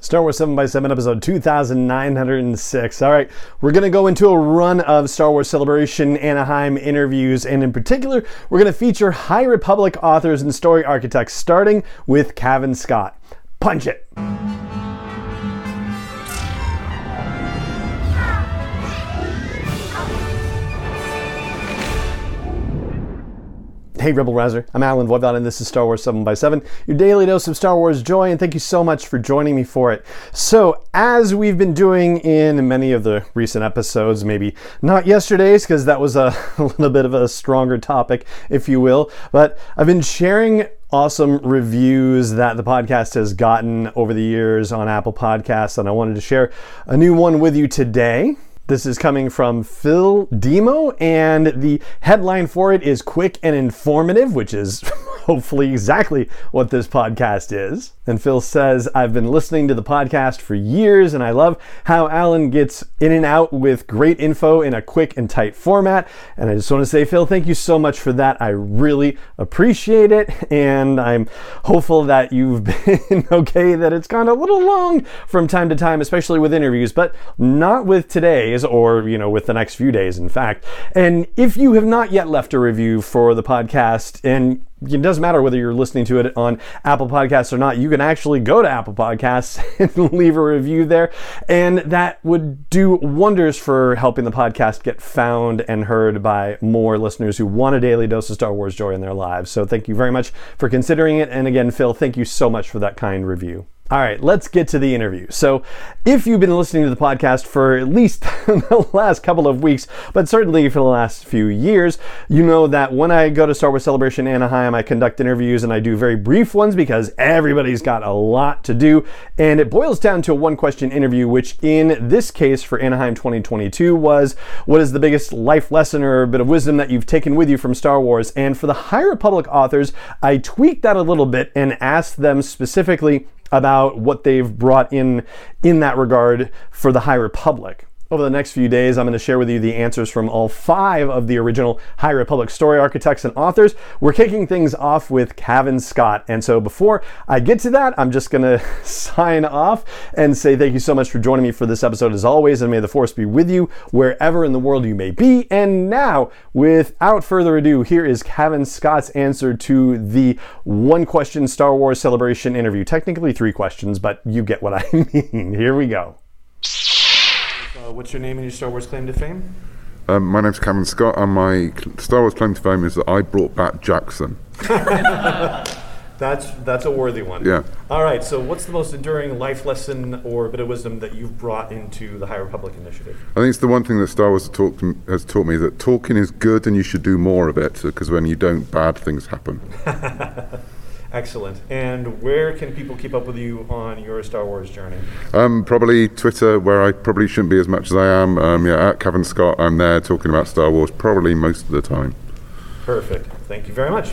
Star Wars 7x7 episode 2906. All right, we're going to go into a run of Star Wars Celebration Anaheim interviews, and in particular, we're going to feature High Republic authors and story architects, starting with Cavan Scott. Punch it! Hey, Rebel Rouser. I'm Allen Voivod, and this is Star Wars 7x7, your daily dose of Star Wars joy, and thank you so much for joining me for it. So, as we've been doing in many of the recent episodes, maybe not yesterday's, because that was a, a little bit of a stronger topic, if you will, but I've been sharing awesome reviews that the podcast has gotten over the years on Apple Podcasts, and I wanted to share a new one with you today. This is coming from Phil Demo, and the headline for it is Quick and Informative, which is hopefully exactly what this podcast is. And Phil says, I've been listening to the podcast for years, and I love how Alan gets in and out with great info in a quick and tight format. And I just want to say, Phil, thank you so much for that. I really appreciate it, and I'm hopeful that you've been okay, that it's gone a little long from time to time, especially with interviews, but not with today's or, you know, with the next few days, in fact. And if you have not yet left a review for the podcast, and it doesn't matter whether you're listening to it on Apple Podcasts or not. You can actually go to Apple Podcasts and leave a review there. And that would do wonders for helping the podcast get found and heard by more listeners who want a daily dose of Star Wars joy in their lives. So thank you very much for considering it. And again, Phil, thank you so much for that kind review. All right, let's get to the interview. So, if you've been listening to the podcast for at least the last couple of weeks, but certainly for the last few years, you know that when I go to Star Wars Celebration Anaheim, I conduct interviews and I do very brief ones because everybody's got a lot to do. And it boils down to a one question interview, which in this case for Anaheim 2022 was what is the biggest life lesson or bit of wisdom that you've taken with you from Star Wars? And for the High Republic authors, I tweaked that a little bit and asked them specifically about what they've brought in in that regard for the High Republic. Over the next few days, I'm going to share with you the answers from all five of the original High Republic story architects and authors. We're kicking things off with Cavan Scott. And so before I get to that, I'm just going to sign off and say thank you so much for joining me for this episode as always, and may the force be with you wherever in the world you may be. And now, without further ado, here is Cavan Scott's answer to the one question Star Wars celebration interview. Technically, three questions, but you get what I mean. Here we go. Uh, what's your name and your Star Wars claim to fame? Um, my name's Cavan Scott, and my Star Wars claim to fame is that I brought back Jaxxon. That's that's a worthy one. Yeah. All right. So, what's the most enduring life lesson or bit of wisdom that you've brought into the High Republic Initiative? I think it's the one thing that Star Wars has taught, has taught me that talking is good, and you should do more of it because when you don't, bad things happen. Excellent. And where can people keep up with you on your Star Wars journey? Um, probably Twitter, where I probably shouldn't be as much as I am. Um, yeah, at Cavan Scott, I'm there talking about Star Wars probably most of the time. Perfect. Thank you very much.